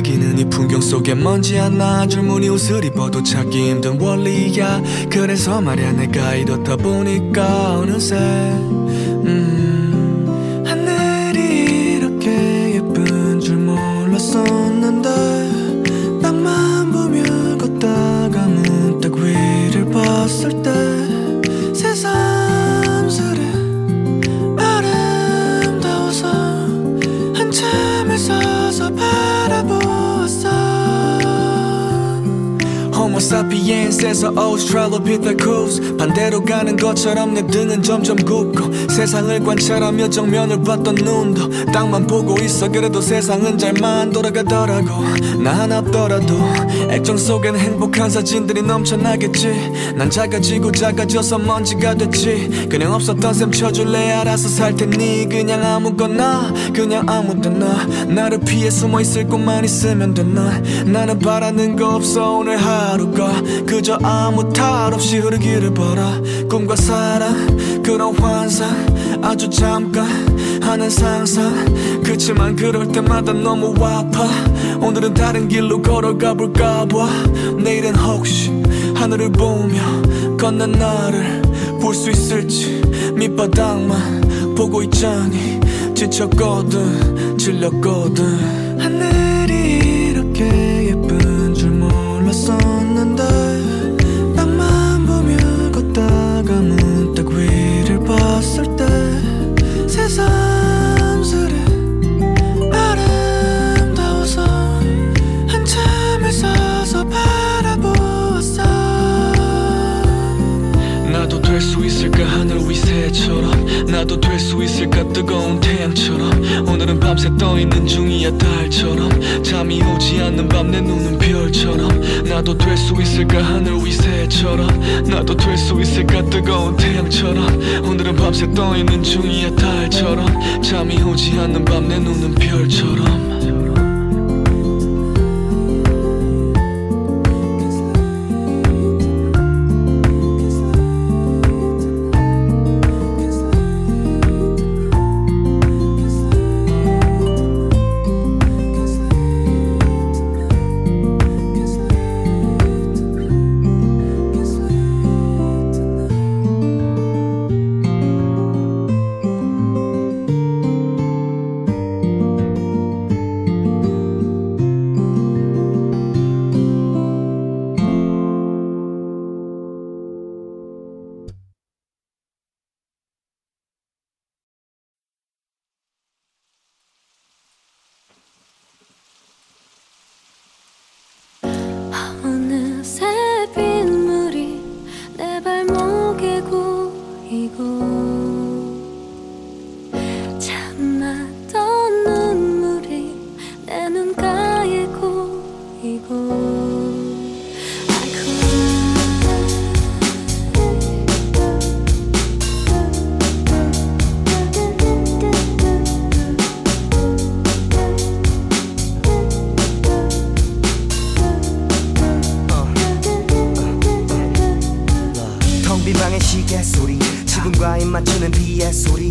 크기는 이 풍경 속에 먼지 하나 줄무늬 옷을 입어도 찾기 힘든 원리야. 그래서 말야 내가 이렇다 보니까 어느새 반 것처럼 내 등은 점점 굽고 세상을 관찰하며 정면을 봤던 눈도 땅만 보고 있어 그래도 세상은 잘만 돌아가더라고. 나 하나 없더라도 액정 속엔 행복한 사진들이 넘쳐나겠지. 난 작아지고 작아져서 먼지가 됐지. 그냥 없었던 셈 쳐줄래? 알아서 살 테니. 그냥 아무거나 그냥 아무 데나. 나를 피해 숨어 있을 곳만 있으면 돼난 나는 바라는 거 없어. 오늘 하루가 그저 아무 탈 없이 흐르기를 바라. 꿈과 사랑 그런 환상. 아주 잠깐 하는 상상. 그치만 그럴 때마다 너무 아파. 오늘은 다른 길로 걸어가 볼까 봐. 내일은 혹시 하늘을 보며 걷는 나를 볼 수 있을지 밑바닥만 보고 있자니 지쳤거든 질렸거든. 하늘이 이렇게 새처럼 나도 될 수 있을까 뜨거운 태양처럼 오늘은 밤새 떠있는 중이야 달처럼 잠이 오지 않는 밤 내 눈은 별처럼 나도 될 수 있을까 하늘 위 새처럼 나도 될 수 있을까 뜨거운 태양처럼 오늘은 밤새 떠있는 중이야 달처럼 잠이 오지 않는 밤 내 눈은 별처럼 시계 소리. 지붕과 입 맞추는 비의 소리.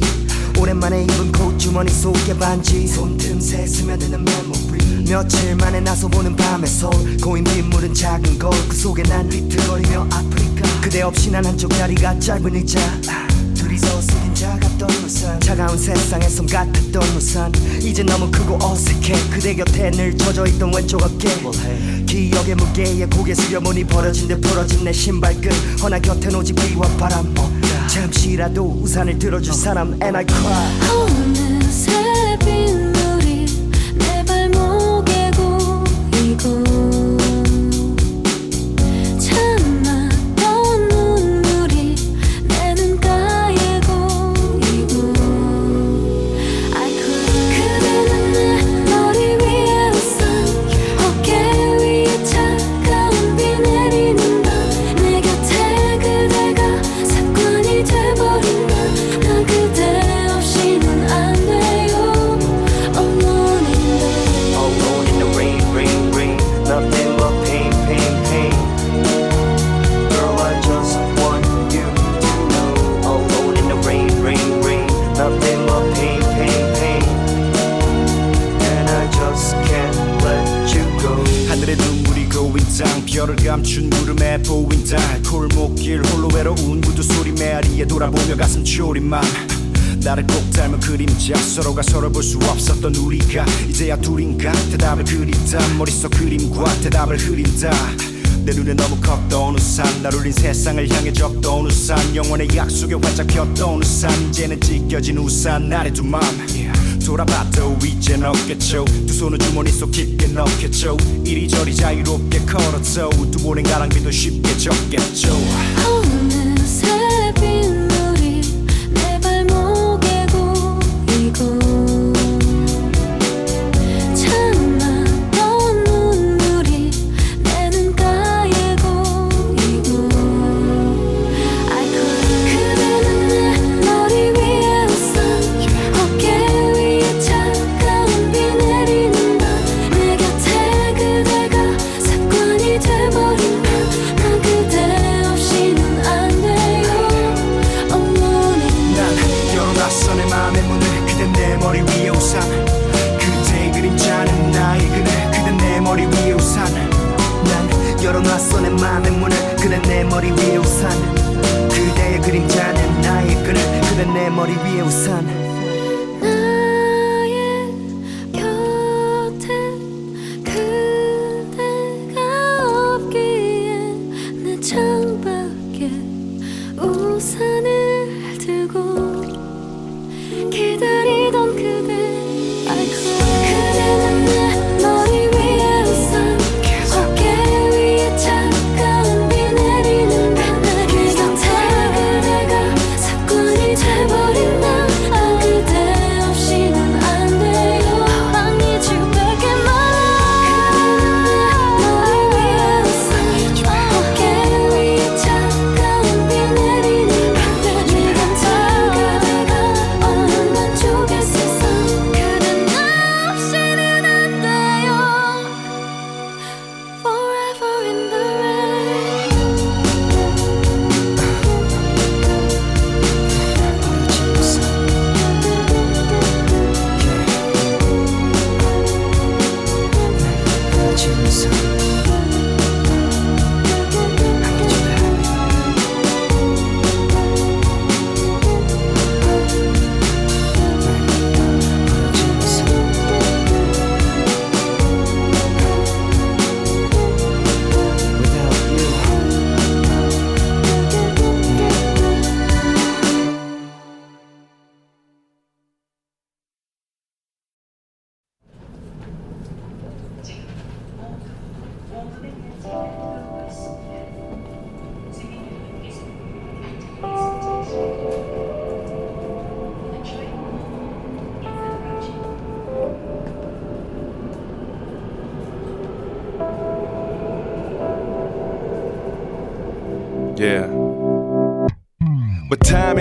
오랜만에 입은 코트 주머니 속에 반지. 손틈새 스며드는 메모리. 며칠 만에 나서 보는 밤의 서울. 고인 빗물은 작은 거울 그 속에 난 비틀거리며 아프니까. 그대 없이 난 한쪽 다리가 짧은 의자. 둘이서 쓰긴 작았던 우산 차가운 세상에 섬 같았던 우산. 이제 너무 크고 어색해. 그대 곁에 늘 젖어있던 왼쪽 어깨. 기억의 무게에 고개 숙여보니 버려진 듯 풀어진 내 신발끈. 허나 곁엔 오직 비와 바람. 잠시라도 우산을 들어줄 사람. And I cry 메아리에 돌아보며 가슴 졸인 맘 나를 꼭 닮은 그림자 서로가 서로 볼 수 없었던 우리가. 이제야 둘인가 대답을 그린다. 머릿속 그림과 대답을 흐린다. 내 눈에 너무 컸던 우산 날 울린 세상을 향해 적던 우산. 영원의 약속에 활짝 폈던 우산. 이제는 찢겨진 우산 나의 두맘 돌아봐도 이젠 없겠죠. 두 손을 주머니 속 깊게 넣겠죠. 이리저리 자유롭게 걸었죠 두 번의 가랑비도 쉽게 적겠죠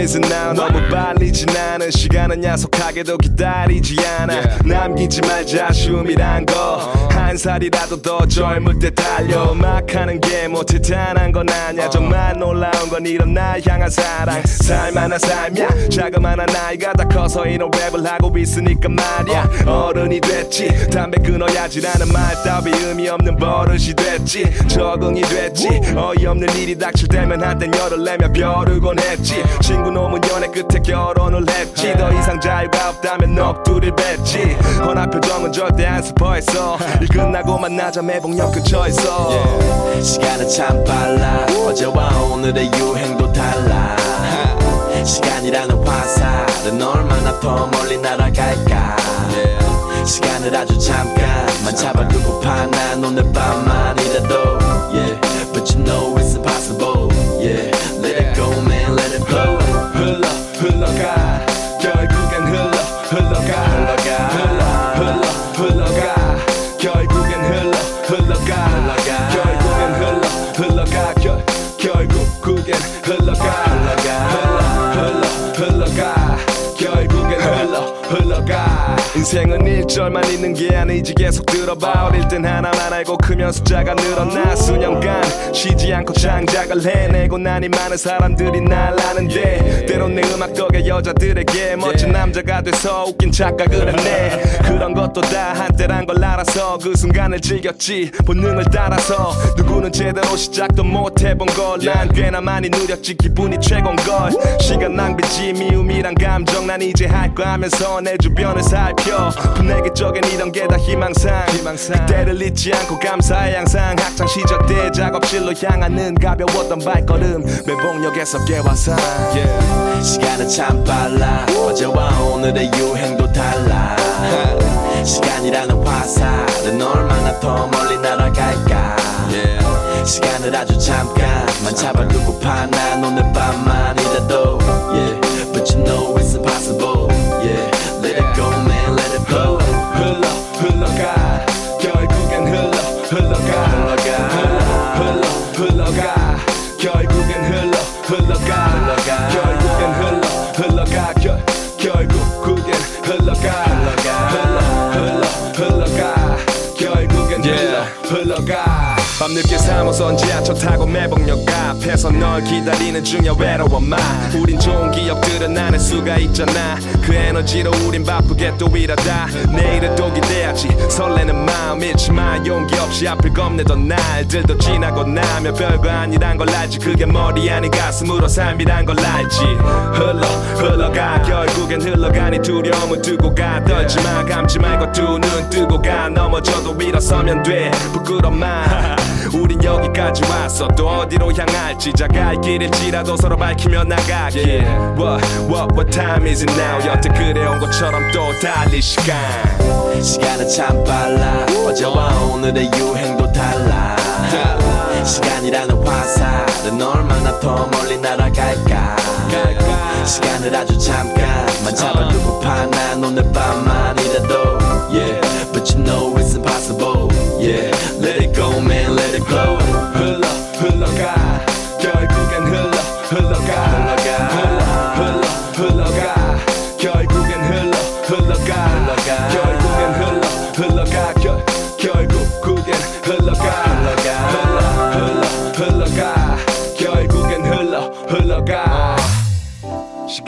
Is now 너무 빨리 지나는 시간은 야속하게도 기다리지 않아. 남기지 말자 아쉬움이란 거한 살이라도 더 젊을 때 달려. 막 하는 게 뭐 대단한 건 아니야. 정말 놀라 운건 이런 날 향한 사랑. 살만한 삶이야. 자그마한 나이가 다 커서 이런 랩을 하고 있으니까 말이야. 어른이 됐지. 담배 끊어야지라는 말 따위 의미 없는 버릇이 됐지. 적응이 됐지. 어이없는 일이 닥칠 때면 한땐 열을 내며 벼르곤 했지. 친구 놈은 연애 끝에 결혼을 했지. 더 이상 자유가 없다면 넋두리를 뱉지. 허나 표정은 절대 안 슬퍼했어. 일 끝나고 만나자 매복역 근처에서. 시간은 참 빨라. 어제와 오늘의 유행도 달라 시간이라는 화살은 얼마나 더 멀리 날아갈까 시간을 아주 잠깐만 잡아두고 파 난 오늘 밤만이라도 yeah. But you know it's impossible yeah. 인생은 일절만 있는 게 아니지 계속 들어봐. 어릴 땐 하나만 알고 크면 숫자가 늘어나. 수년간 쉬지 않고 창작을 해내고 나니 많은 사람들이 날 아는데 때론 내 음악 덕에 여자들에게 멋진 남자가 돼서 웃긴 착각을 했네. 그런 것도 다 한때란 걸 알아서 그 순간을 즐겼지. 본능을 따라서 누구는 제대로 시작도 못 해본 걸 난 꽤나 많이 누렸지. 기분이 최고인 걸. 시간 낭비지. 미움이란 감정 난 이제 할 거 하면서 내 주변을 살펴 분내기 쪽엔 이런 게다 희망상. 그때를 잊지 않고 감사해 항상. 학창 시절 때 작업실로 향하는 가벼웠던 발걸음. 매봉역에서 깨와상. 시간은 참 빨라. 어제와 오늘의 유행도 달라. 시간이라는 화살은 얼마나 더 멀리 날아갈까. 시간을 아주 잠깐만 잡아두고 파 난 오늘 밤만이라도 yeah. But you know it's impossible yeah. Let it go 밤늦게 사무선 지하철 타고 매봉역 앞에서 널 기다리는 중이야 외로워 마. 우린 좋은 기억들은 안할 수가 있잖아. 그 에너지로 우린 바쁘게 또 일하다. 내일을 또 기대하지. 설레는 마음 잃지 마. 용기 없이 앞을 겁내던 날들도 지나고 나면 별거 아니란 걸 알지. 그게 머리 아닌 가슴으로 삶이란 걸 알지. 흘러 흘러가. 결국엔 흘러가니 두려움을 두고 가. 떨지 마. 감지 말고 두 눈 뜨고 가. 넘어져도 일어서면 돼. 부끄러운 마 우린 여기까지 왔어. 또 어디로 향할지 자갈 길일지라도 서로 밝히며 나가길 What, what, what time is it now? 여태 그래온 것처럼 또 달릴 시간. 시간은 참 빨라. 어제와 오늘의 유행도 달라. 시간이라는 화살은 얼마나 더 멀리 날아갈까. 시간을 아주 잠깐만 잡아두고 파 난 오늘 밤만이라도 yeah.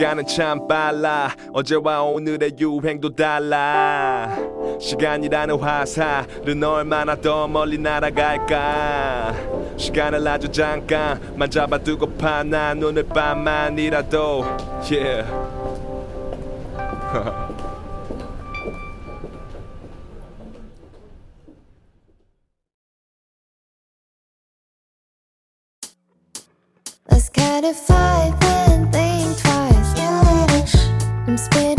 시간은 참 빨라. 어제와 오늘의 유행도 달라. 시간이라는 화살은 얼마나 더 멀리 날아갈까. 시간을 아주 잠깐만 잡아두고파 난 오늘 밤만이라도. Yeah. Let's cut a five space.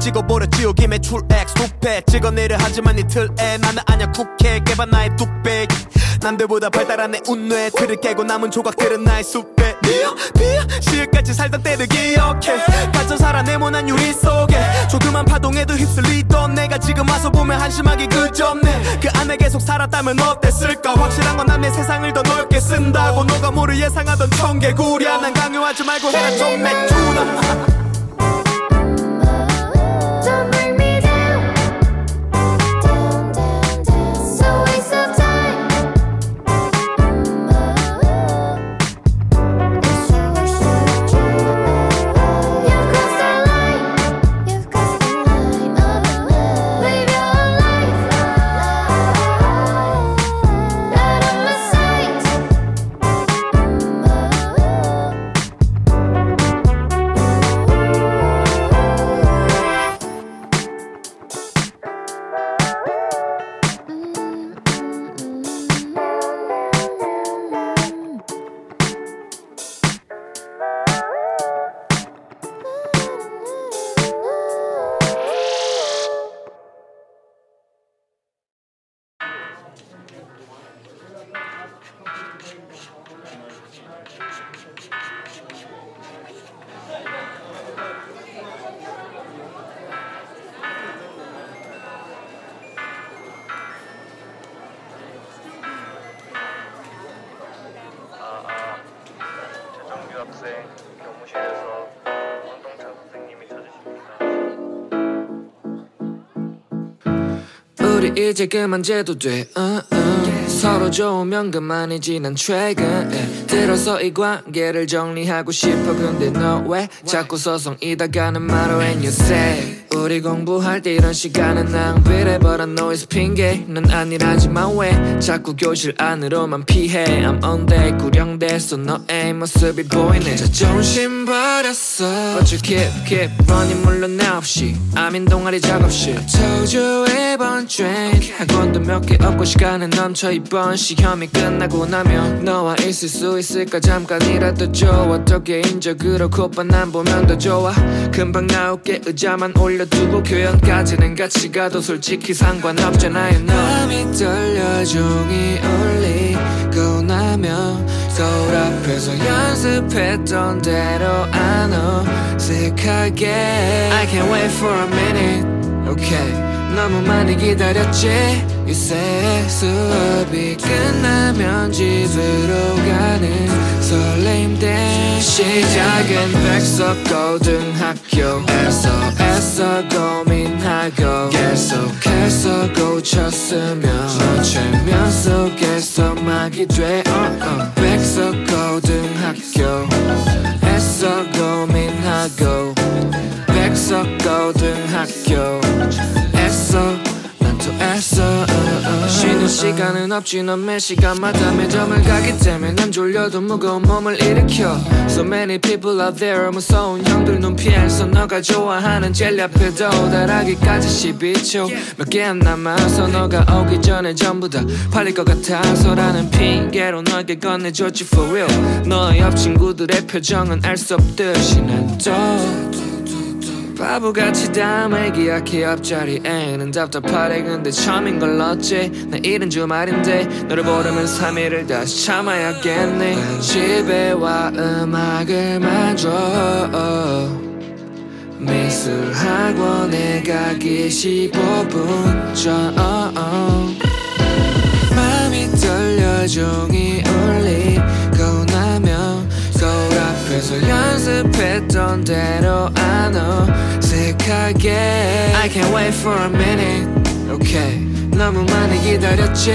찍어버렸지요 김에 출X 두패 찍어내려. 하지만 이 틀에 나는 아냐 국회 깨봐 나의 뚝배기. 남들보다 발달한 내 운뇌. 틀을 깨고 남은 조각들은 나의 숲에. 비어 비어. 시을까지 살던 때를 기억해. 갇혀 살아 네모난 유리 속에. 조그만 파동에도 휩쓸리던 내가 지금 와서 보면 한심하기 그저네. 그 안에 계속 살았다면 어땠을까? 확실한 건 난 내 세상을 더 넓게 쓴다고. 너가 뭐를 예상하던 청개구리야 난 강요하지 말고 해라. 좀 내주나 이제 그만 재도 돼 uh, uh. 서로 좋으면 그만이지 난 최근 에. 들어서 이 관계를 정리하고 싶어 근데 너 왜 자꾸 서성이다 가는 말로 and you say 우리 공부할 때 이런 시간은 I know it's 핑계. 넌 아니라지만 왜 자꾸 교실 안으로만 피해? I'm on day 구령돼서 너의 모습이 보이네. 자존심 버렸어. But you keep keep running 물론 나 없이. I'm in 동아리 작업실. I told 이번 drink 학원도 몇 개 없고 시간은 넘쳐. 이번 시험이 끝나고 나면 너와 있을 수 있을까? 잠깐이라도 줘. 어떻게 인적으로 콧바람 보면 더 좋아. 금방 나올게. 의자만 올려 두고 교양까지는 같이 가도 솔직히 상관없잖아요. no. 마음이 떨려 종이 올리고 나면 거울 앞에서 연습했던 대로 안 어색하게. I can't wait for a minute. Okay 너무 많이 기다렸지 say 수업이 끝나면 집으로 가는 설레임 때 시작은 백석 고등학교에서 애써 고민하고 계속해서 고쳤으면 최면 속에서 막이 돼 uh, uh. 백석 고등학교 애써 고민하고 백석 고등학교 애써 난또 애써. 쉬는 시간은 없지. 넌 매 시간마다 매점을 가기 때문에 난 졸려도 무거운 몸을 일으켜. So many people out there 무서운 형들 눈 피해서 너가 좋아하는 젤리 앞에도 달하기까지 12초. 몇 개 안 남아서 너가 오기 전에 전부 다 팔릴 것 같아서라는 핑계로 너에게 건네줬지 for real. 너의 옆 친구들의 표정은 알 수 없듯이 난또 바보같이 다음을 기약해 앞자리에는 답답하래 근데 처음인 걸 어째? 내일은 주말인데 너를 보려면 3일을 다시 참아야겠네. 난 집에 와 음악을 만들어. 미술 학원에 가기 15분 전 마음이 떨려 종이 울리고 나면 앞에서 연습했던 대로 안 어색하게. I can't wait for a minute. Okay. 너무 많이 기다렸지?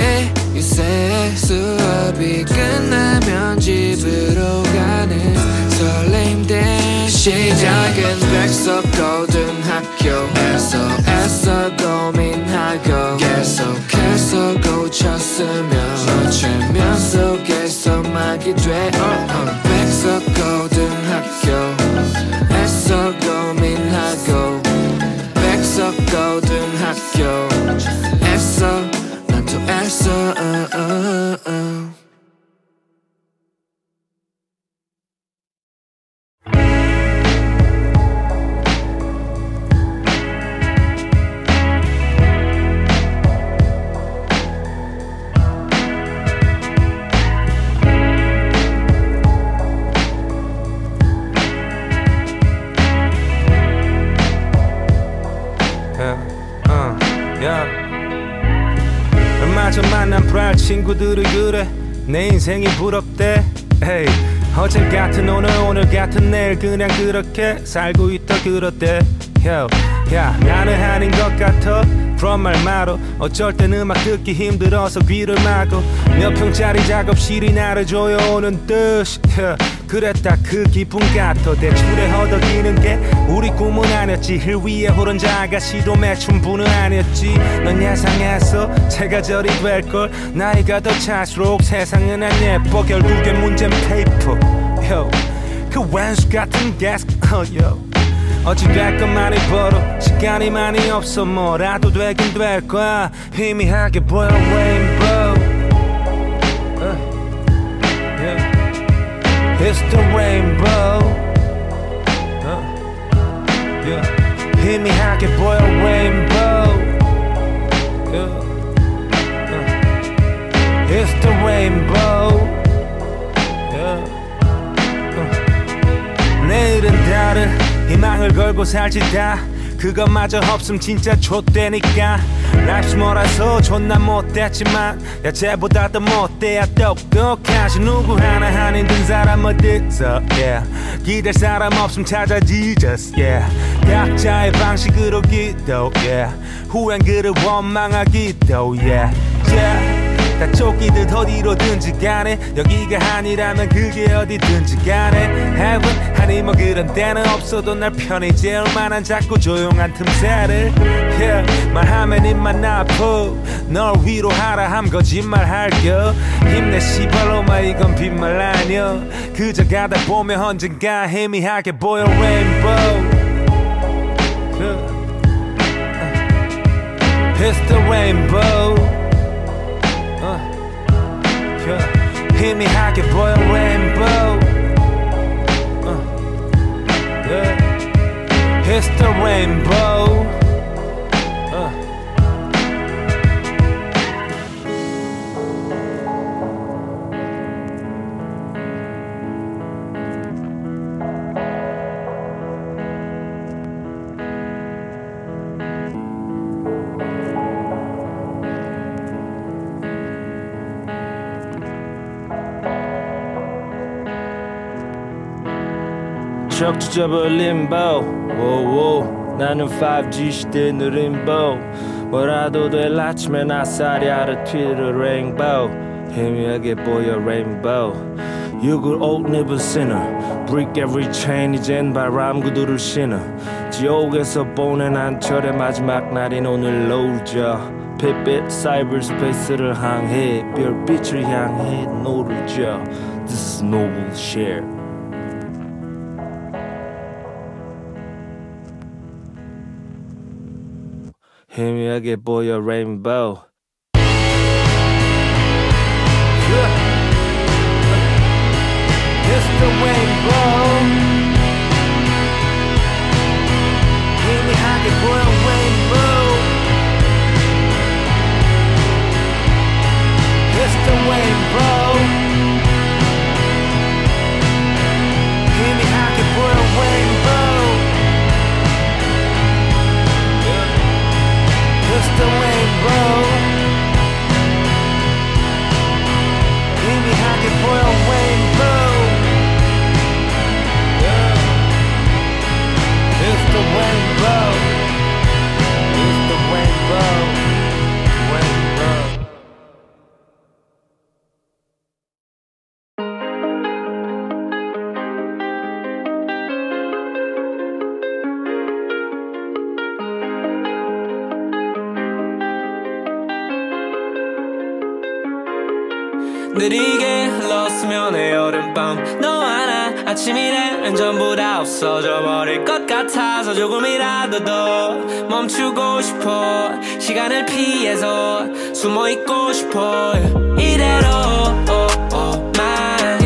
Say 수업이 끝나면 집으로 가는 설레임 대 시작은 백석 고등학교에서 애써 고민하고 계속해서 고쳤으면 최면 속에서 막이 돼 내 인생이 부럽대. 에이 어제 같은 오늘 오늘 같은 내일 그냥 그렇게 살고 있다 그렇대. 야, 야 나는 아닌 것 같아. 그런 말 말어. 어쩔 땐 음악 듣기 힘들어서 귀를 막어. 몇 평짜리 작업실이 나를 조여오는 듯 야, 딱그 기분 같아 대출에 허덕이는 게 우리 꿈은 아니었지. 힐 위에 오른 아가씨도 매춘부는 아니었지. 넌 예상했어 제가 저리 될 걸. 나이가 더 차수록 세상은 안 예뻐. 결국엔 문제는 페이퍼 yo, 그 왼수 같은 게스 어, yo. 어찌 될건 많이 벌어. 시간이 많이 없어. 뭐라도 되긴 될 거야. 희미하게 보여 rainbow It's the rainbow uh, yeah. 희미하게 보여 rainbow yeah. uh, It's the rainbow yeah. uh. 내일은 다른 희망을 걸고 살지 다 그것마저 없음 진짜 좆되니까 라이프 몰아서 존나 못됐지만 야 쟤보다 더 못돼야 똑똑하지 누구 하나 한 힘든 사람 어딨어 yeah. 기댈 사람 없음 찾아 Jesus yeah. 각자의 방식으로 기도해 후한 그를 원망하기도 yeah, yeah. 다 쫓기듯 어디로든지 가네 여기가 아니라면 그게 어디든지 가네 Heaven 아니 뭐 그런 데는 없어도 날 편히 재울 만한 작고 조용한 틈새를. Yeah. 말하면 입만 아프. 널 위로하라 함 거짓말 할겨. 힘내 시발로마 이건 빈말 아니여. 그저 가다 보면 언젠가 희미하게 보여 rainbow. It's the rainbow yeah. 희미하게 보여 rainbow uh, yeah. It's the rainbow 적주 접어 림보 오오 나는 5G 시대 느림보 뭐라도 될 아침에 나살이 아래 튀르 레인보 희미하게 보여 레인보 육을 옷 입은 sinner. Break every chain 이젠 바람 구두를 신어 지옥에서 보낸 한 철의 마지막 날인 오늘 노을져 빛빛 사이버스페이스를 향해 별빛을 향해 노를 져 This is noble share 희미하게 보여 레인보우 It's the rainbow 조금이라도 더 멈추고 싶어. 시간을 피해서 숨어 있고 싶어. 이대로 oh, oh, 만.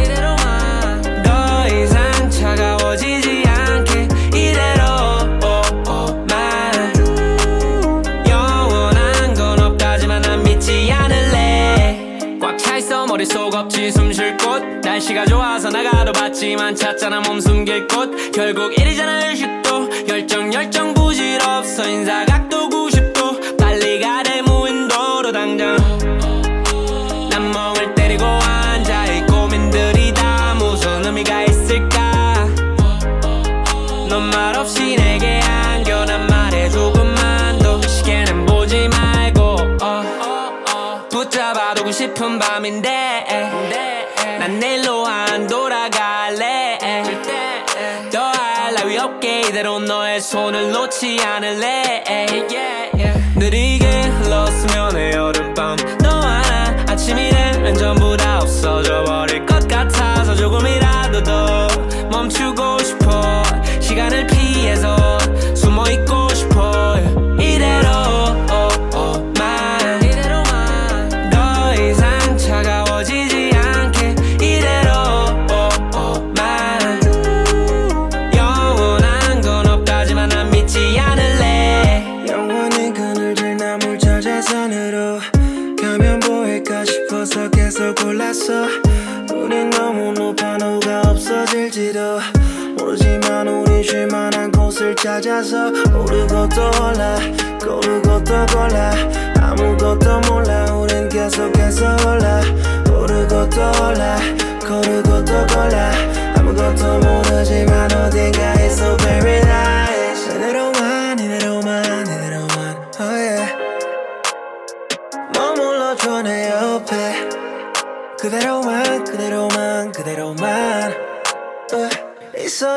더 이상 차가워지지 않게. 이대로 oh, 만. 영원한 건 없다지만 난 믿지 않을래. 꽉 차 있어 머릿속 없지 숨 쉴 곳. 날씨가 좋아서 나가도 봤지만 찾잖아 몸 숨길 곳. 결국 이리잖아 열정 부질 손을 놓지 않을래? 느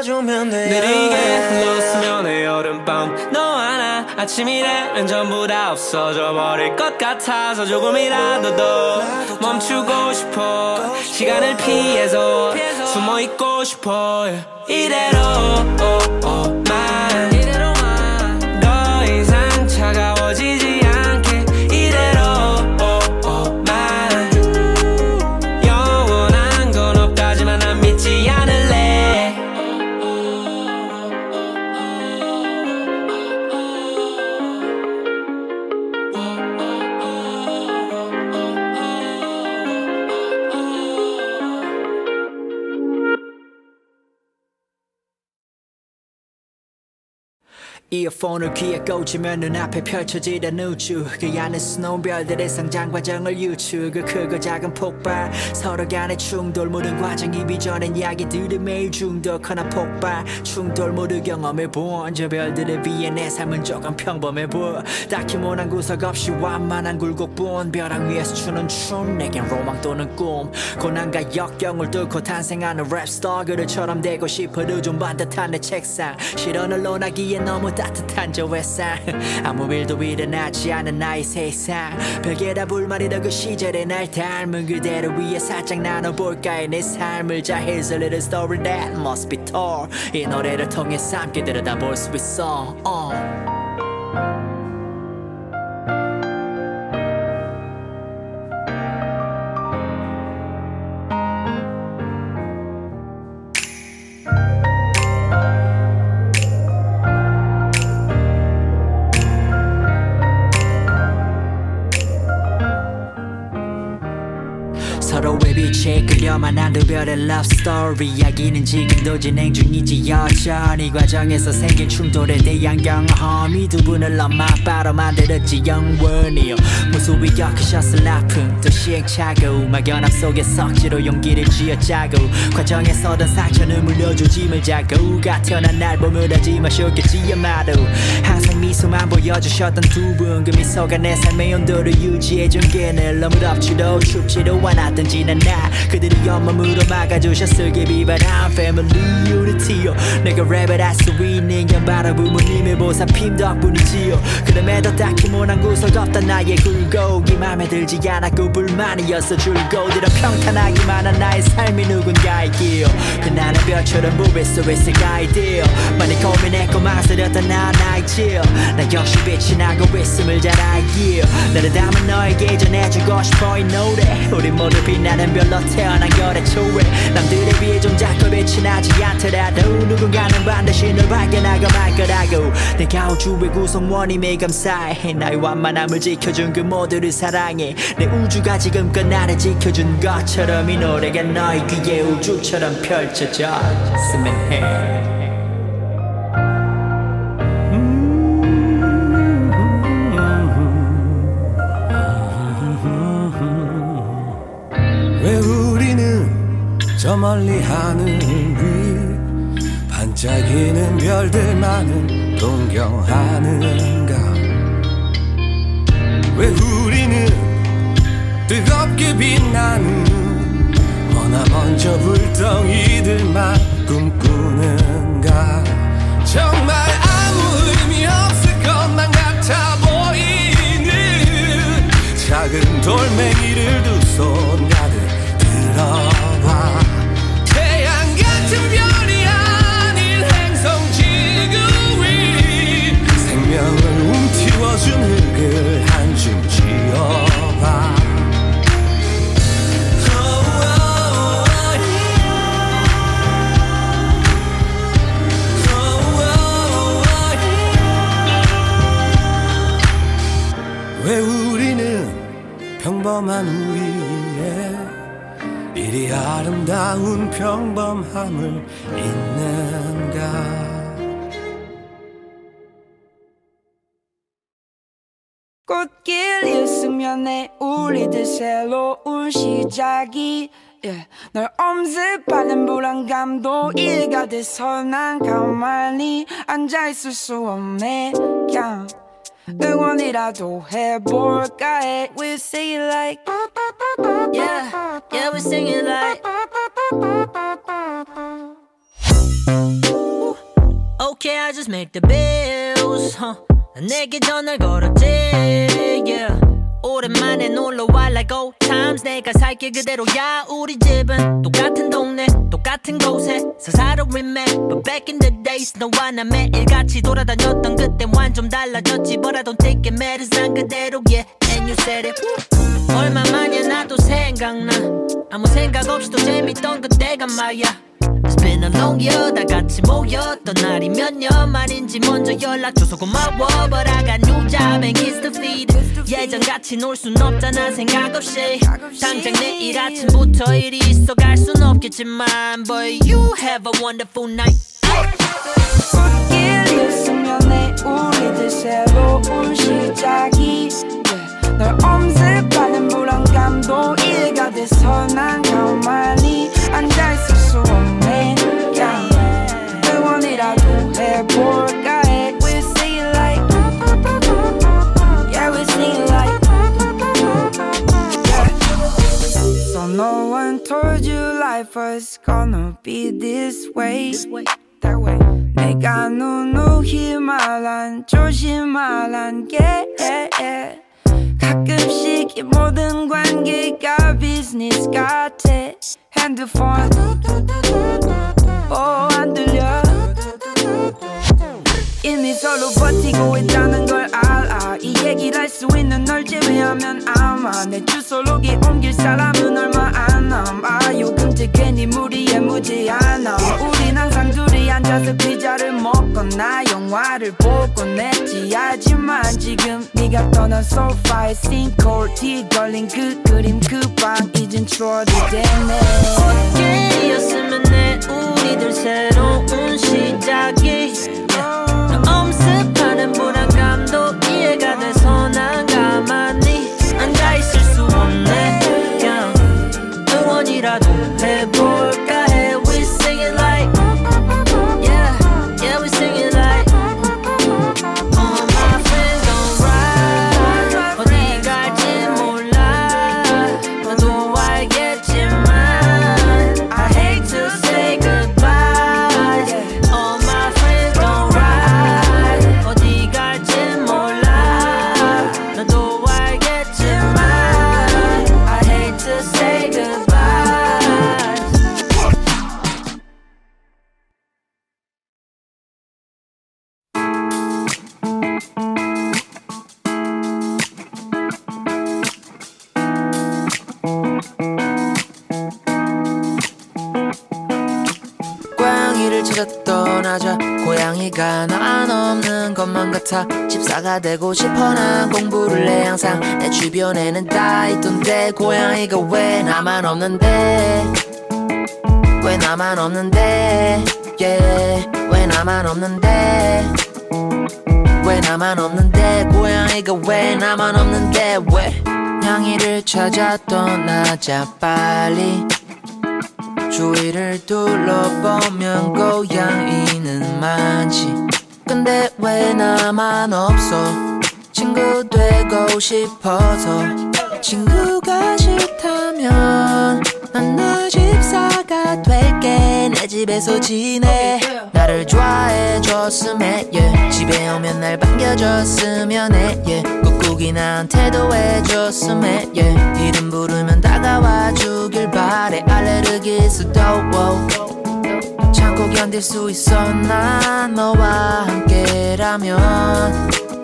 불러주면 돼 느리게 해 여름밤. 너와 나 아침이 되면 전부 다 없어져 버릴 것 같아서 조금이라도 더 멈추고 싶어. 시간을 피해서 숨어 있고 싶어. 이대로 폰을 귀에 꽂으면 눈앞에 펼쳐지던 우주 그 안에 수놓은 별들의 성장 과정을 유추. 그 크고 작은 폭발 서로 간의 충돌 모든 과정이 빚어낸 이야기들이 매일 중독하나 폭발. 충돌 모두 경험해 본 저 별들에 비해 내 삶은 조금 평범해 보여. 딱히 모난 구석 없이 완만한 굴곡 본 벼랑 위에서 추는 춤 내겐 로망 또는 꿈. 고난과 역경을 뚫고 탄생하는 rap star 그들처럼 되고 싶어도 좀 반듯한 내 책상. 시련을 논하기에 너무 따뜻한 저 햇살 아무 일도 일어나지 않은 나의 세상. 벽에 다 불만이던 그 시절의 날 닮은 그대로 위에 살짝 나눠볼까의 내 삶을 자 Here's a little story that must be told. 이 노래를 통해 함께 들여다볼 수 있어. uh. 빛에 끌려만 한두 별의 love story. 이야기는 지금도 진행 중이지. 여전히 과정에서 생긴 충돌에 대한 경험 이 두 분을 엄마 아빠로 만들었지. 영원히요. 무수히 겪으셨을 아픔. 또 시행착오. 막연함 속에 석지로 용기를 쥐어짜고 과정에서던 상처는 물려주짐을 자고 같은 날 보무라지 마셨겠지 아마도. 항상 미소만 보여주셨던 두 분 그 미소가 내 삶의 온도를 유지해준 게 늘 너무 덥지도 춥지도 않았던 지난 날. 그들이 온몸으로 막아주셨을 게 비바람 패밀리 유니티요. 내가 랩을 할 수 있는 건 바로 부모님의 보살핌 덕분이지요. 그럼에도 딱히 못한 구석 없던 나의 굴곡이 맘에 들지 않았고 불만이었어 이런 평탄하기만 한 나의 삶이 누군가이기요. 그나는 별처럼 무배 속에서 가이디요 많이 고민했고 망설였던 나 나의 나 역시 빛이 나고 있음을 잘 알기요. 나를 담은 너에게 전해주고 싶어 이 노래. 우리 모두 빛나는 별로 태어난 거래 초에 남들에 비해 좀 작고 빛이 나지 않더라도 누군가는 반드시 널 발견하고 말 거라고. 내가 우주의 구성원이 매일 감사해. 나의 완만함을 지켜준 그 모두를 사랑해. 내 우주가 지금껏 나를 지켜준 것처럼 이 노래가 너의 귀에 우주처럼 펼쳐졌으면 해 멀리 하늘 위 반짝이는 별들만을 동경하는가? 왜 우리는 뜨겁게 빛나는 머나 먼 저 불덩이들만 꿈꾸는가? 정말 아무 의미 없을 것만 같아 보이는 작은 돌멩이를 두손 평범한 우리의 이리 아름다운 평범함을 잊는가 꽃길 내 우리들 새로운 시작이 yeah. 널 엄습하는 불안감도 일가 돼서 난 가만히 앉아있을 수 없네 그냥 응원이라도 해볼까 해 We sing it like Yeah, yeah we sing it like Okay, I just make the bills. Huh. 난 내게 전화를 걸었지. Yeah. 오랜만에 놀러와 like old times 내가 살게 그대로야 우리 집은 똑같은 동네 똑같은 곳에서 살아 remember But back in the days 너와 나 매일 같이 돌아다녔던 그때 완전 달라졌지. But I don't take it matters. 난 그대로 yeah And you said it. 얼마만이야 나도 생각나. 아무 생각 없이도 재밌던 그때가 말야 Long year 다. 같이 모였던 날이 몇 년 만인지 먼저 연락 줘서 고마워. But I got new job and kids to feed. 예전같이 놀 순 없잖아. 생각 없이. 당장 내일 아침부터 일이 있어 갈 순 없겠지만 But you have a wonderful night. 꽃길 내 우리들 새로운 시작이. 널 엄습하는 불안감도 이해가 돼서 난 가만히 you life was gonna be this way. That way. 내가 누누히 말한 조심하란 게 가끔씩 이 모든 관계가 비즈니스 같아 핸드폰 오안 들려 이미 서로 버티고 있다는 걸 알아. 이 얘기를 할 수 있는 널 제외하면 아마 내 주소록에 옮길 사람은 얼마 안 남아. 요금 제 괜히 무리에 무지않아 우린 항상 둘이 앉아서 피자를 먹거나 영화를 보곤 했지. 하지만 지금 네가 떠난 소파에 싱크홀 뒤 걸린 그 그림 그방 이젠 추억이 됐네. 꽃길이었으면 내 우리들 새로운 시작이. 너 엄습하는 불안감도 이해가 돼서 난 가만히 앉아있을 수 없네. 그냥 응원이라도 해볼 되고 싶어 난 공부를 해. 항상 내 주변에는 다 있던데 고양이가 왜 나만 없는데? 왜 나만 없는데? Yeah. 왜 나만 없는데? 왜 나만 없는데? 고양이가 왜 나만 없는데? 왜? 고양이를 찾아 떠나자 빨리 주위를 둘러보면 고양이는 많지 근데 왜 나만 없어 친구 되고 싶어서 친구가 싫다면 난 너 집사가 될게 내 집에서 지내 나를 좋아해 줬으면 yeah. 집에 오면 날 반겨줬으면 해 yeah. 꾹꾹이 나한테도 해줬으면 yeah. 이름 부르면 다가와 주길 바래 알레르기 있어도. 참고 견딜 수 있어. 난 너와 함께라면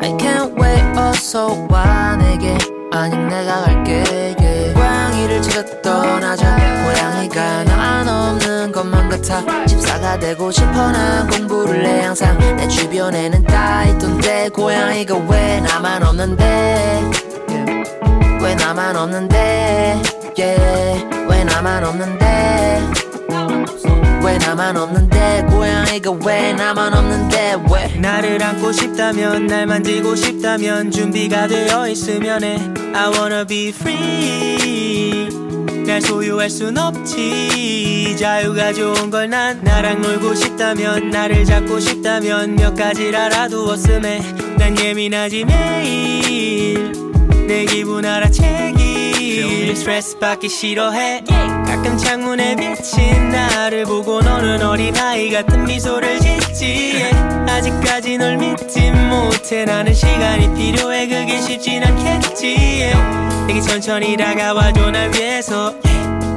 I can't wait 어서 와 내게. 아님 내가 갈게 yeah. 고양이를 찾아 떠나자. 고양이가 난 없는 것만 같아. 집사가 되고 싶어 난 공부를 해 항상. 내 주변에는 다 있던데 고양이가 왜 나만 없는데. 왜 나만 없는데? Yeah. 왜 나만 없는데 왜 나만 없는데? 고양이가 왜 나만 없는데? 왜? 나를 안고 싶다면 날 만지고 싶다면 준비가 되어 있으면 해. I wanna be free. 날 소유할 순 없지. 자유가 좋은 걸 난 나랑 놀고 싶다면 나를 잡고 싶다면 몇 가지를 알아두었음에 난 예민하지 매일. 내 기분 알아채기 매일 스트레스 받기 싫어해. 가끔 창문에 비친 나를 보고 너는 어린아이 같은 미소를 짓지. 아직까지 널 믿지 못해. 나는 시간이 필요해. 그게 쉽진 않겠지. 내게 천천히 다가와줘 날 위해서.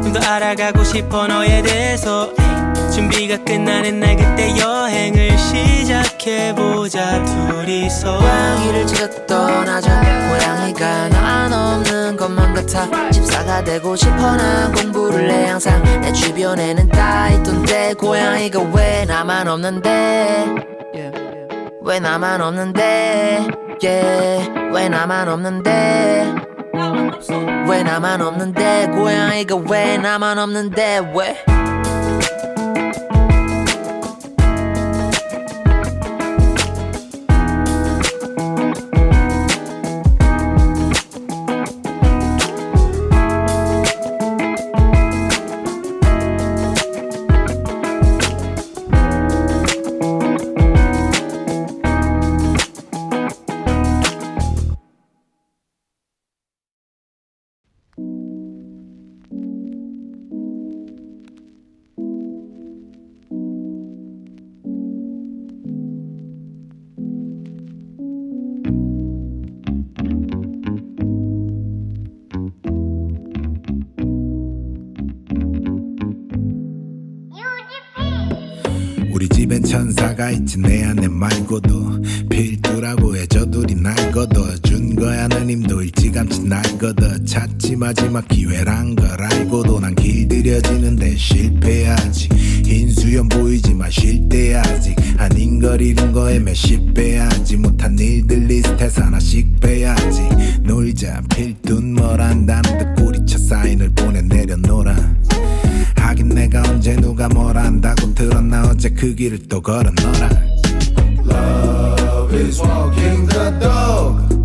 좀 더 알아가고 싶어 너에 대해서 준비가 끝나는 날 그때 여행을 시작해보자. 둘이서 고양이를 찾아 떠나자 고양이가 난 없는 것만 같아. 집사가 되고 싶어 난 공부를 해 항상 내 주변에는 다 있던데. 고양이가 왜 나만 없는데? 왜 나만 없는데? Yeah. 왜 나만 없는데? 왜 나만 없는데? 고양이가 왜 나만 없는데? 왜 있지 내 안에 말고도 필두라고 해저 둘이 날 걷어준 거야. 누님도 일찌감치 날 걷어 찾지 마지막 기회란 걸 알고도 난 길들여지는데 실패하지. 흰수염 보이지만 쉴 때 아직 아닌 걸 잃은 거에 몇십 배 하지 못한 일들 리스트에서 하나씩 빼야지 놀자. 필둔 뭘한다는 듯 꼬리쳐 사인을 보내 내려놓아 하긴 내가 언제 누가 뭘 안다고 들었나 어제 그 길을 또 걸어 너라. Love is walking the dog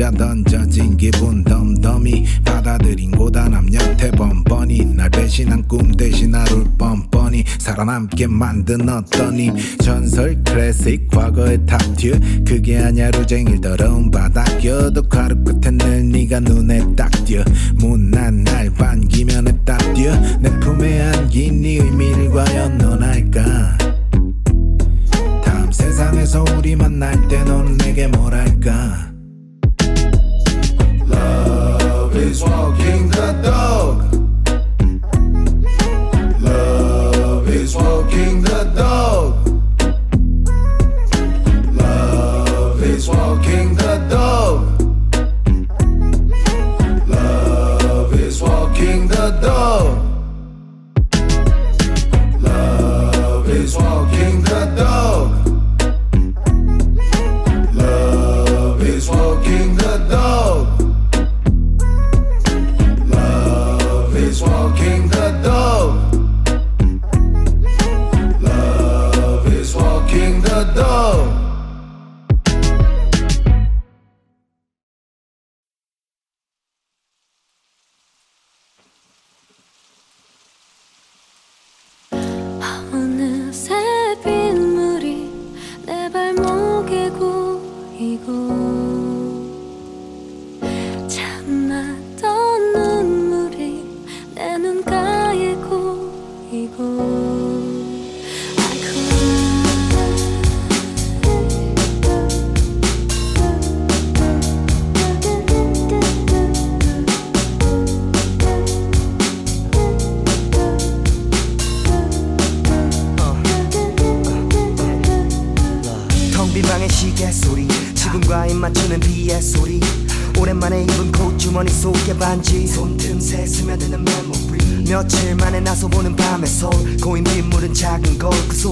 혼자 던져진 기분 덤덤이 받아들인 고단함 여태 번번이 날 배신한 꿈 대신 하루를 뻔뻔히 살아남게 만든 어떤 힘. 전설 클래식 과거의 탑튜 그게 아냐 루쟁일 더러운 바닥여도 가루 끝에 늘 네가 눈에 딱 띄어. 못난 날 반기면 에 딱 띄어. 내 품에 안긴 네 의미를 과연 넌 알까? 다음 세상에서 우리 만날 때 너는 내게 뭘 할까 is walking the dog. Love is walking the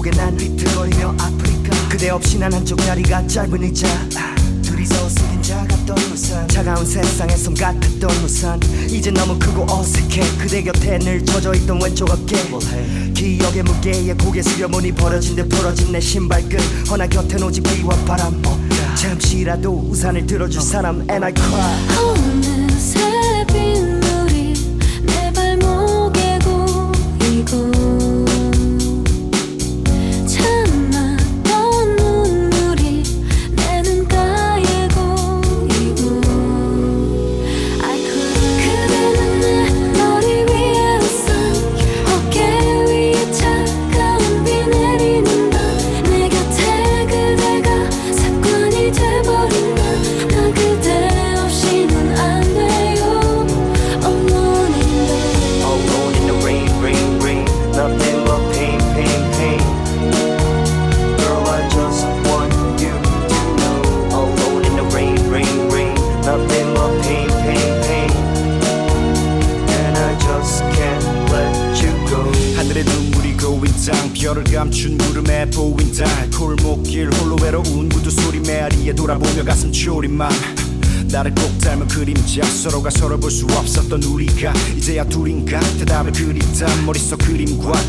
속에 난 비틀거리며 아프리카. 그대 없이 난 한쪽 다리가 짧은 의자. 둘이서 숙인 작았던 우산. 차가운 세상에 섬 같았던 우산. 이제 너무 크고 어색해. 그대 곁에 늘 젖어있던 왼쪽 어깨. 기억의 무게에 고개 숙여보니 벌어진 듯 부러진 내 신발끝. 허나 곁엔 오직 비와 바람. 잠시라도 우산을 들어줄 사람 and I cry. Oh.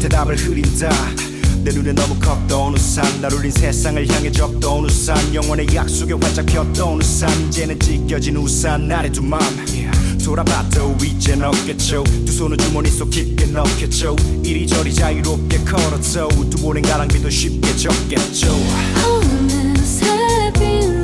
대답을 흐린다. 내 눈에 너무 컸던 우산 날 울린 세상을 향해 적던 우산. 영원의 약속에 활짝 폈던 우산. 이제는 찢겨진 우산 나의 두맘 돌아봤도 이젠 없겠죠. 두 손을 주머니 속 깊게 넣겠죠. 이리저리 자유롭게 걸었죠 두 볼엔 가랑비도 쉽게 적겠죠. 어느새 빛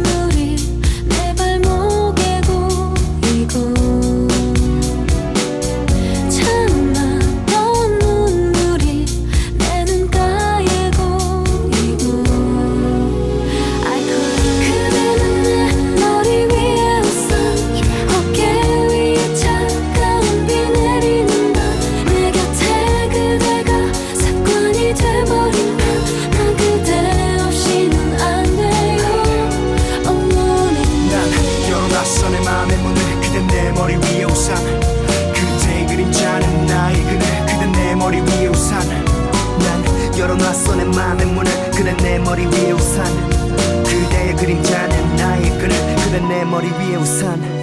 we are.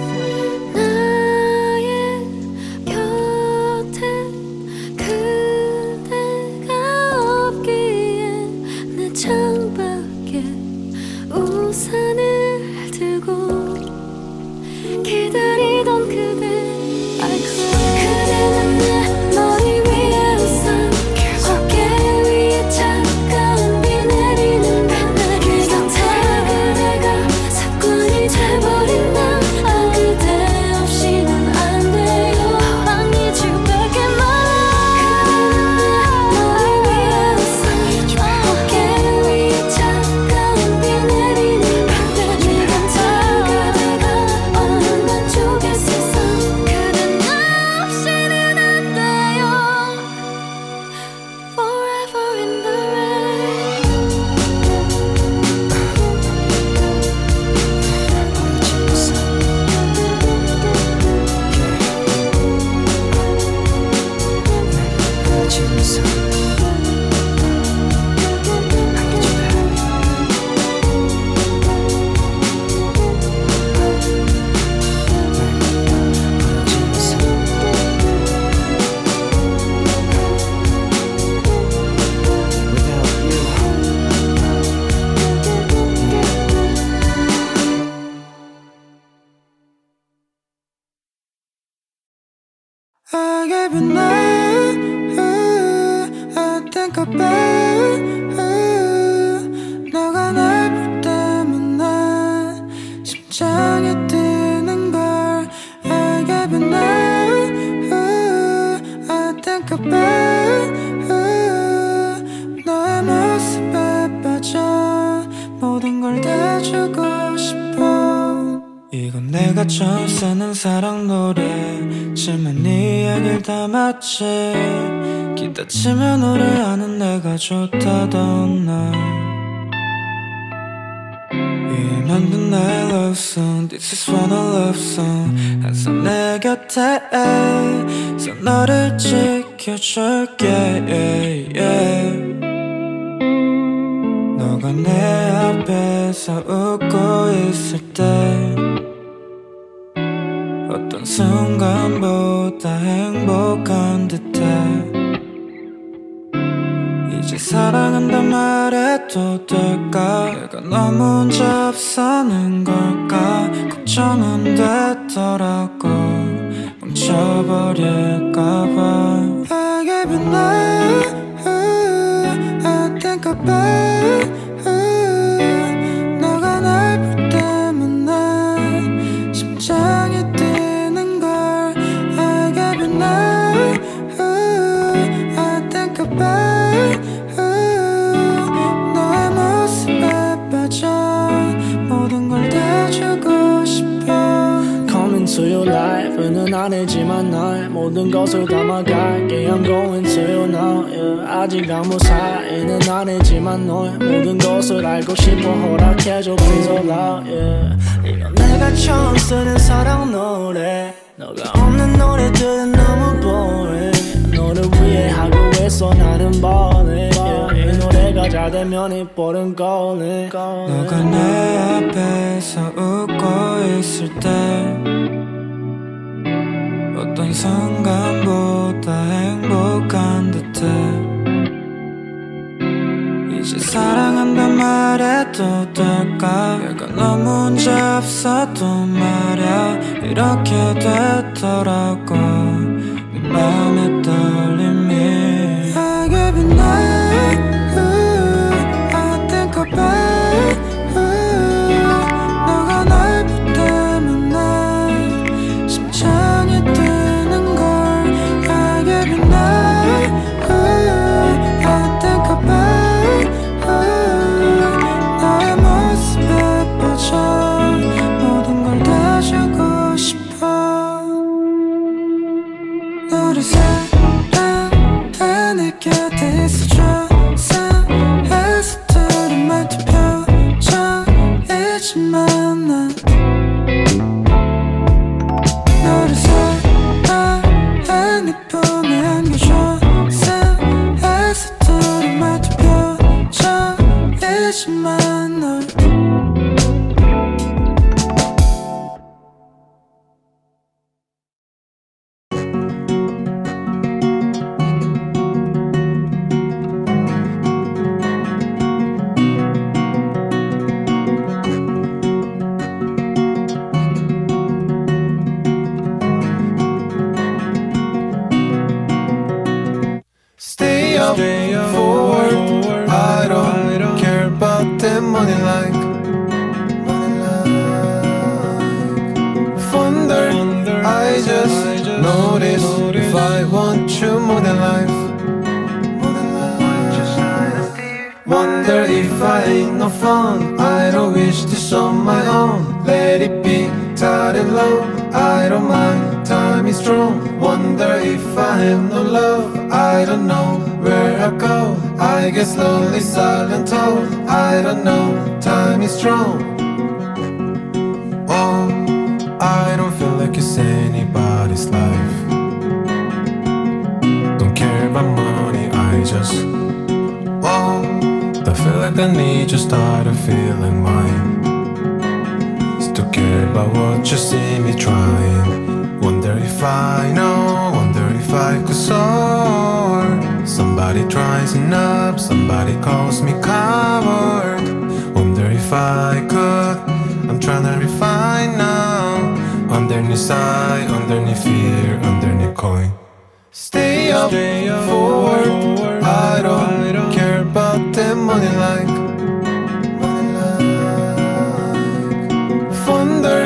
좋다던 날이 만든 나의 love song This is one of love song. 항상 내 곁에 서 너를 지켜줄게 yeah, yeah. 너가 내 앞에서 웃고 있을 때 어떤 순간보다 행복한 듯해. 아직 사랑한다 말해도 될까? 내가 너무 혼자 앞서는 걸까? 걱정은 됐더라고. 멈춰버릴까봐. I gave you n I think about life는 아니지만 날 모든 것을 담아갈게 I'm going to you now yeah. 아직 아무 사이는 아니지만 널 모든 것을 알고 싶어 허락해줘 please allow yeah. 이건 내가 처음 쓰는 사랑 노래 너가 없는 노래들은 너무 boring 너를 위해 하고 있어 나는 ballin' yeah. 이 노래가 잘 되면 이 볼은 golden 너가 내 앞에서 웃고 있을 때 순간보다 행복한 듯해. 이제 사랑한단 말해도 될까? 내가 너무 혼자 앞서도 말야. 이렇게 되더라고. 내 맘의 떨림 money like Thunder, I just notice if I want you more than life. Wonder if I ain't no fun. I don't wish this on my own. Let it be tight and low. I don't mind, time is strong. Wonder if I have no love. I don't know where I go I get slowly silent oh I don't know, time is strong. Oh, I don't feel like it's anybody's life. Don't care about money, I just Oh, don't feel like I need you, started feeling mine. Still care about what you see me trying. Wonder if I know, wonder if I could soar Somebody tries up, somebody calls me coward. Wonder if I could, I'm trying to refine now. Underneath sigh, underneath fear, underneath coin. Stay up, forward, I don't care about the money like Thunder,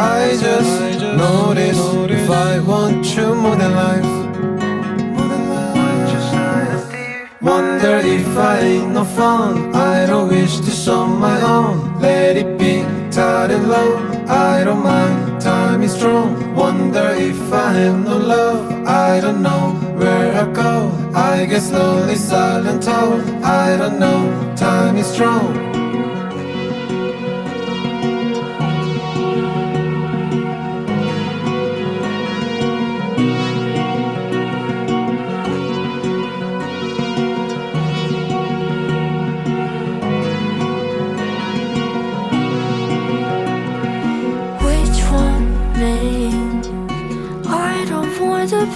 I just notice if I want you more than life Wonder if I ain't no fun. I don't wish this on my own. Let it be tight and low. I don't mind, time is strong. Wonder if I have no love. I don't know where I go. I get slowly silent oh I don't know, time is strong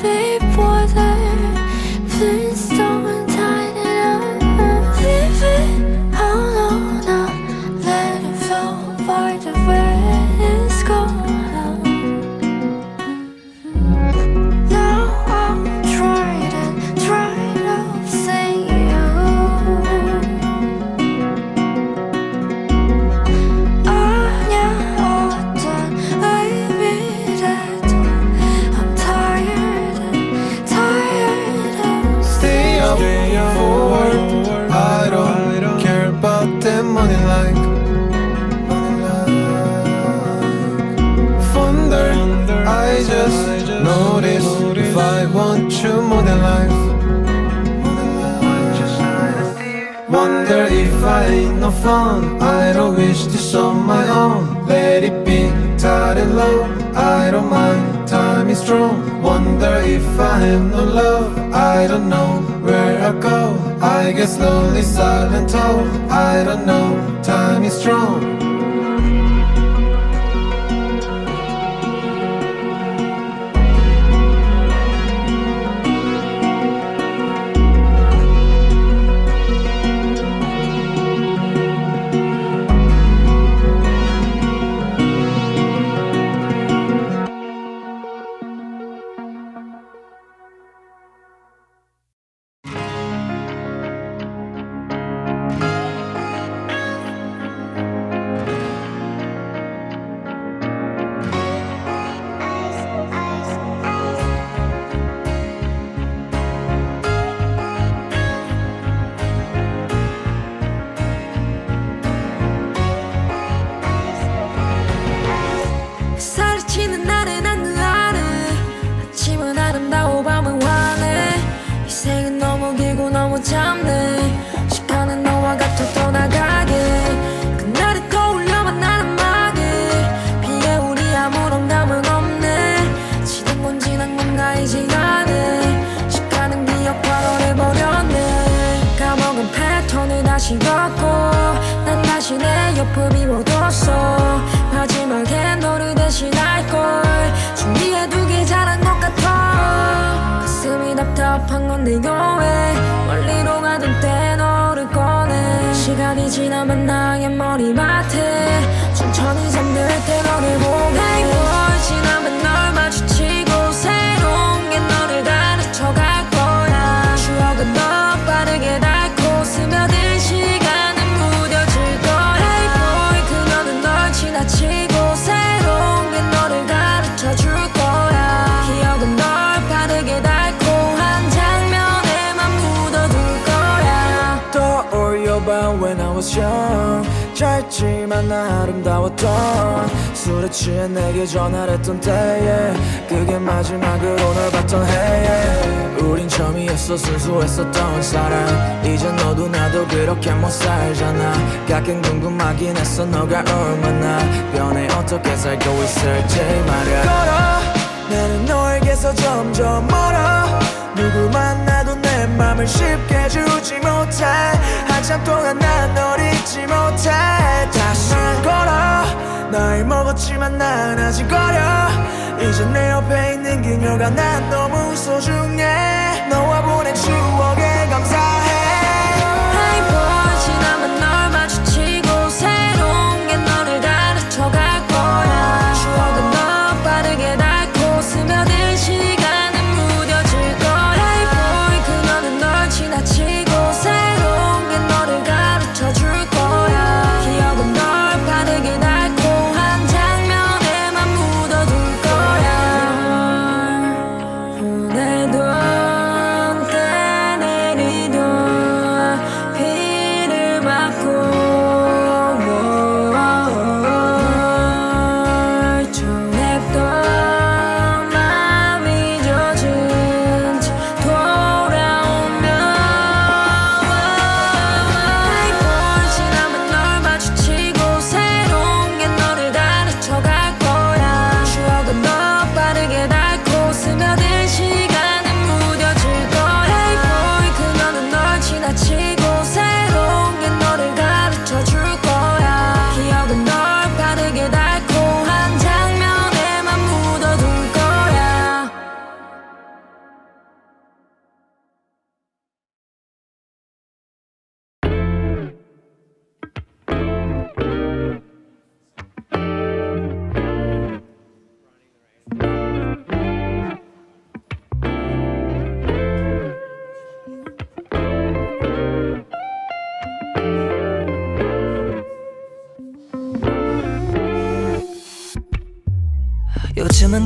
Baby. 내 옆을 비워뒀어. 마지막에 너를 대신할걸. 준비해두길 잘한 것 같아. 가슴이 답답한 건데 왜 멀리로 가던 때 너를 꺼내. 시간이 지나면 나의 머리맡에 천천히 잠들 때 너를 보 짧지만 나 아름다웠던 술에 취해 내게 전화를 했던 때에 그게 마지막으로 널 봤던 해에 우린 처음이었어 순수했었던 사랑. 이제 너도 나도 그렇게 못 살잖아. 가끔 궁금하긴 했어 너가 얼마나 변해 어떻게 살고 있을지 말야. 걸어. 나는 너에게서 점점 멀어. 누구 만나도 내 맘을 쉽게 주지 못해. 한참 동안 난 널 잊지 못해. 다시 걸어. 나이 먹었지만 난 아직 어려. 이제 내 옆에 있는 그녀가 난 너무 소중해. 너와 보낸 추억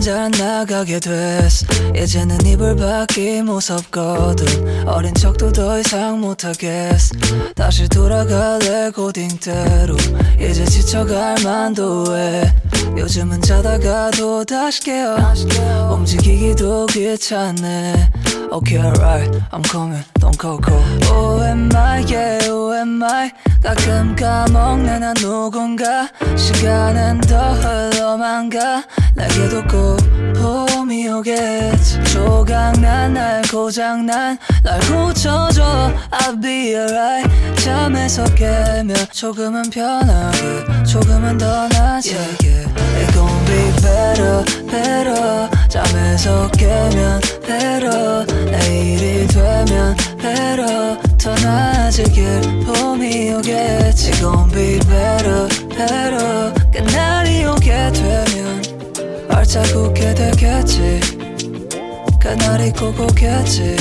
잘 나가게 됐어. 이제는 이불 밖이 무섭거든. 어린 척도 더 이상 못하겠어. 다시 돌아갈래 고딩대로. 이제 지쳐갈 만도 해. 요즘은 자다가도 다시 깨어. 움직이기도 귀찮네 Okay alright I'm coming don't call call Oh am I yeah oh am I 가끔 까먹네 난 누군가 시간은 더 흘러만 가 내게도 꼭 봄이 오겠지 조각난 날 고장난 날 고쳐줘 I'll be alright 잠에서 깨면 조금은 편하게 조금은 더 낫지 yeah, yeah. Better better 잠에서 깨면 better 내일이 되면 better 더 나아지길 봄이 오겠지 It gon' be better better 그날이 오게 되면 발자국게 되겠지. 그날이 꼭 오겠지.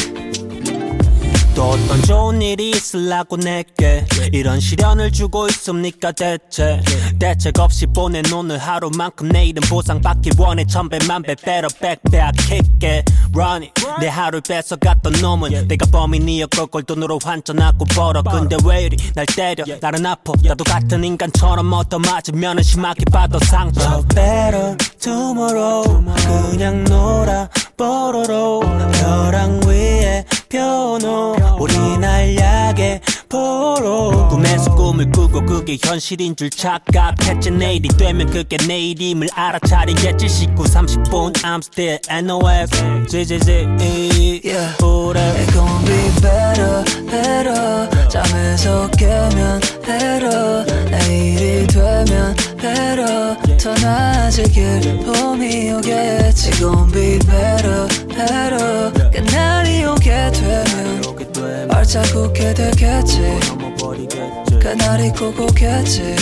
또 어떤 좋은 일이 있으려고 내게 이런 시련을 주고 있습니까 대체 대책 없이 보낸 오늘 하루만큼 내일은 보상받기 원해 천배만배 better back back kick it. Run it. 내 하루를 뺏어갔던 놈은 내가 범인이었걸 걸 돈으로 환전하고 벌어. 근데 왜 이리 날 때려? 나는 아파. 나도 같은 인간처럼 얻어 맞으면 심하게 받아 상처. Better tomorrow. 그냥 놀아 뽀로로. 벼랑 위에 펴놓 우리 날 약에 포로 꿈에서 꿈을 꾸고 그게 현실인 줄 착각했지 내일이 되면 그게 내일임을 알아차리겠지 19, 30분 I'm still NOS JJJ yeah. It gon' be better better 잠에서 깨면 better 내일이 되면 better 더 나아지길 봄이 오겠지 It gon' be better better 그날이 오게 되면 발자국게 되겠지 그날이 꼭 오겠지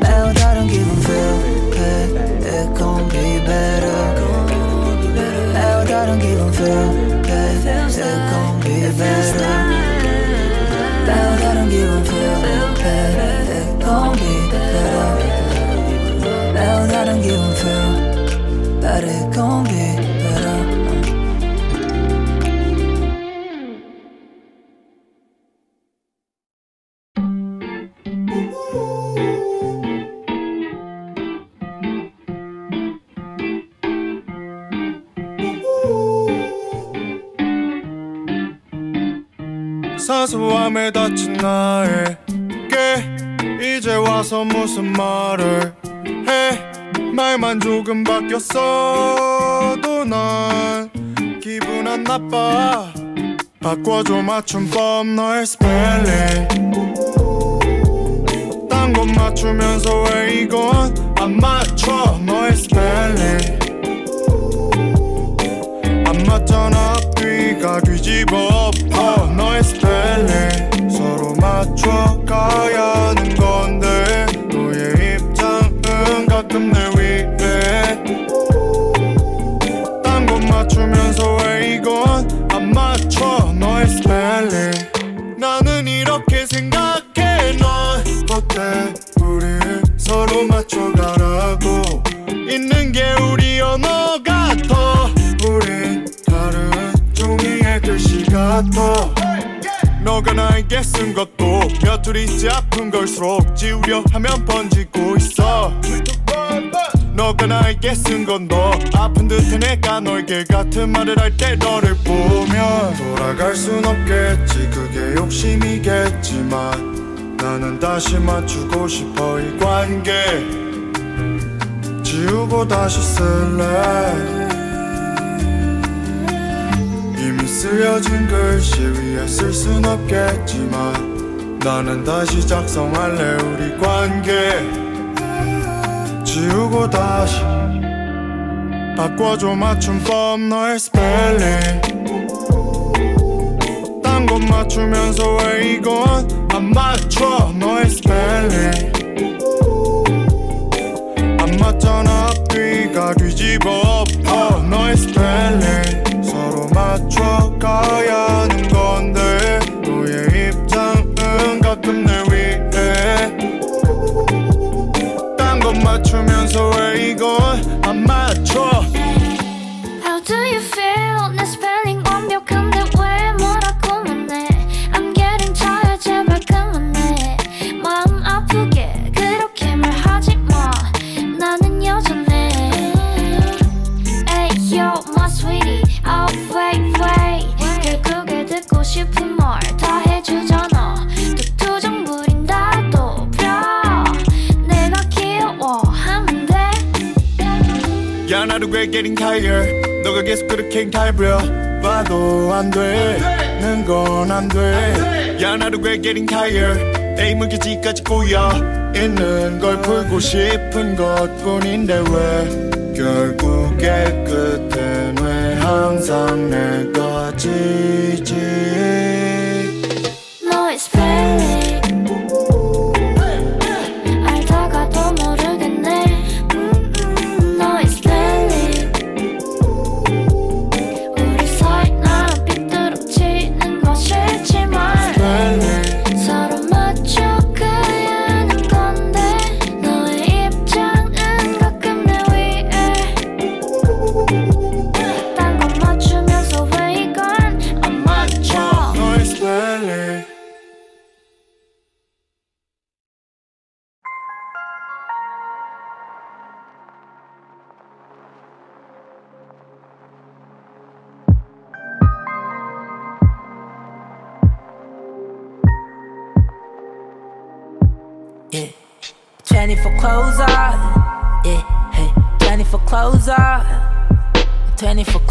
매우 다른 기분 feel good It gon' be better 매우 다른 기분 feel good It gon' be better 매우 다른 기분 feel good It gon' be better 매우 다른 기분 feel But it gon' be 사소함에 다친 나에게 이제 와서 무슨 말을 해? 말만 조금 바뀌었어도 난 기분 안 나빠. 바꿔줘 맞춤법 너의 스펠링 딴 건 맞추면서 왜 이건 안맞 나에게 쓴 것도 몇 줄이지 아픈 걸수록 지우려 하면 번지고 있어. 너가 나에게 쓴 건 너 아픈 듯해 내가 너에게 같은 말을 할 때 너를 보면 돌아갈 순 없겠지. 그게 욕심이겠지만 나는 다시 맞추고 싶어 이 관계 지우고 다시 쓸래 쓰여진 글씨 위에 쓸 순 없겠지만 나는 다시 작성할래 우리 관계. 지우고 다시 바꿔줘 맞춤법 너의 스펠링. 딴건 맞추면서 왜 이건 안 맞춰 너의 스펠링. 안 맞잖아 앞뒤가 뒤집어 엎어 너의 스펠링 딴건 맞추면 getting tired 너가 계속 그렇게 가버려 봐도 안 되는 건 안돼야 나도 we're getting tired 에임은 기지까지 꼬여 있는 걸 풀고 싶은 것뿐인데 왜? 결국에 끝엔 왜 항상 내가 지지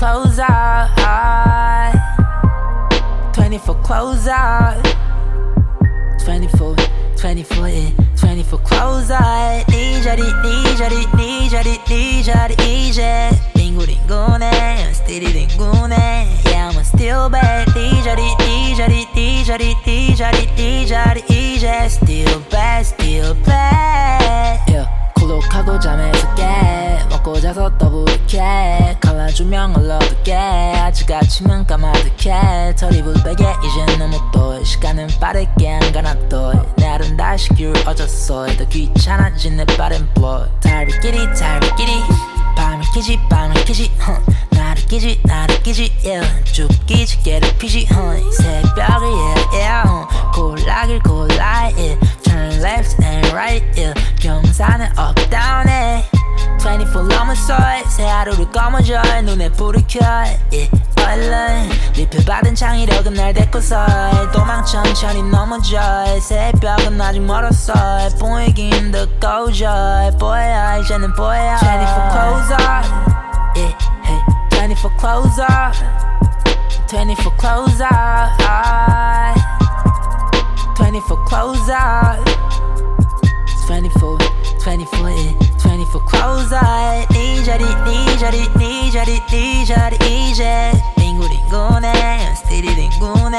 close out. 24 close out. 귀찮아진 내 빠른 flow 달빛끼리 달빛끼리 밤을 끼지 밤을 끼지. 나를 끼지 나를 끼지 yeah. 죽기지 괴롭히지 huh. 새벽을 yeah, yeah. 골라길 골라 yeah. Turn left and right yeah. 경사는 up down 해24 넘었어 새 하루를 꺼머져 눈에 불을 켜 yeah. 얼른 리필받은 창의력은 날 데꼬서 도망 천천히 넘어져 새벽은 아직 멀었어 보이긴 더 꺼져 보여 이제는 보여 24 clothes on yeah, hey. 24 clothes on 24 clothes on 24 clothes on 24 24 yeah. 24 clothes on 네 자리 네 자리 네 자리 네 자리 이제 링구링구네 스티리 링구네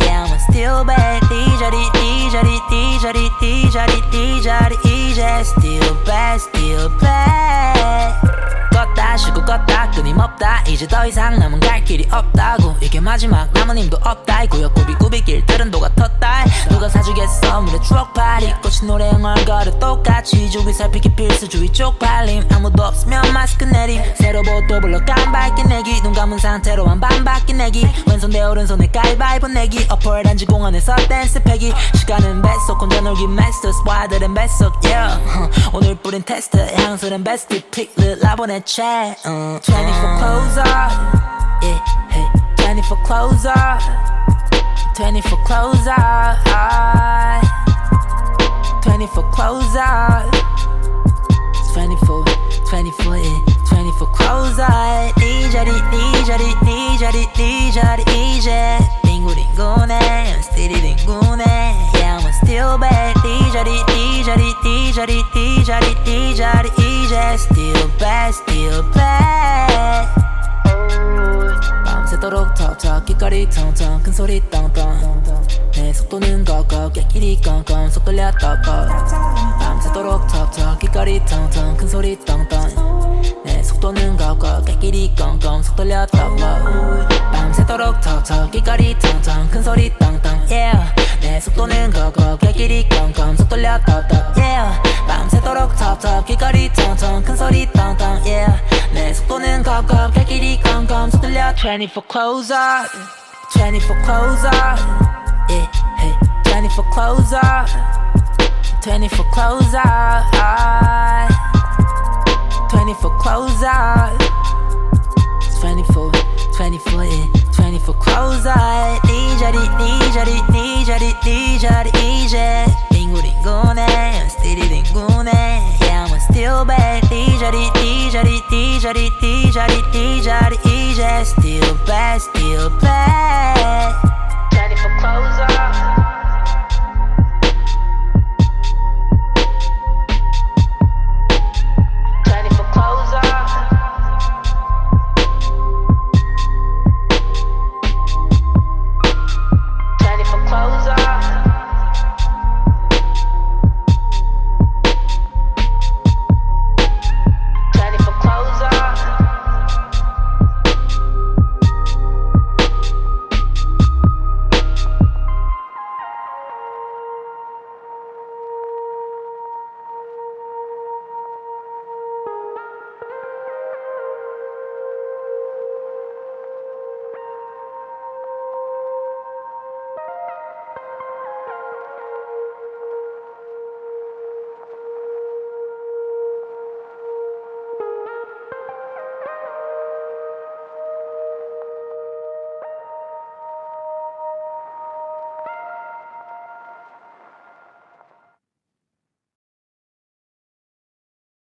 Yeah I'm still bad 네 자리 네 자리 네 자리 네 자리 네 자리 이제 Still bad still bad. 껐다 쉬고 껐다 끊임 없다. 이제 더 이상 남은 갈 길이 없다고. 이게 마지막 남은 힘도 없다. 이 구역 구비구비 길 들은 도가 텄다. 누가 사주겠어? 물에 추억팔이 꽃이 노래 흥얼거려 똑같이 주위 살피기 필수 주위 쪽팔림. 아무도 없으면 마스크 내림 새로 보도 불러 깜빡이 내기. 눈 감은 상태로 한 반바퀴 내기. 왼손 대 오른손에 가위바위보 내기. 어퍼 단지 공원에서 댄스 패기. 시간은 뱃속 혼자 놀기 마스터 스와들은 뱃속 yeah. 오늘 뿌린 테스트. 향수는 베스트 픽을 라보네 체 uh. 24 clothes on yeah hey 24 clothes on 24 clothes on 24 clothes on 24 24 yeah 24 clothes on 네 자리 네 자리 네 자리 네 자리 이제 링구링구네 스티리 링구네 Yeah I'm still bad 네 자리 네 자리 이제 Still bad still bad. 밤새도록 턱턱 귓거리 텅텅 큰 소리 떵떵 내 속도는 거거 객끼리 껌껌 속 돌려 떡떡 밤새도록 턱턱 귓거리 텅텅 큰 소리 떵떵 내 속도는 거거 객끼리 껌껌 속 돌려 떡떡 밤새도록 턱턱 귓거리 텅텅 큰 소리 떵떵 yeah 내 속도는 거거 객끼리 껌껌 속 돌려 떡떡 yeah 밤새도록 턱턱 귓거리 텅텅 큰소리 떵떵 yeah 내 속도는 거거 객끼리 껌껌 속 돌려 24 clothes on 24 clothes on yeah, hey, 24 clothes on 24 clothes on 24 clothes on 24 24 yeah, 24 clothes on 네 자리 네 자 DJ, DJ Tengo ringone, I'm still Yeah, I'm still bad DJ, DJ, DJ, DJ, DJ, DJ Still bad, still bad Daddy for clothes off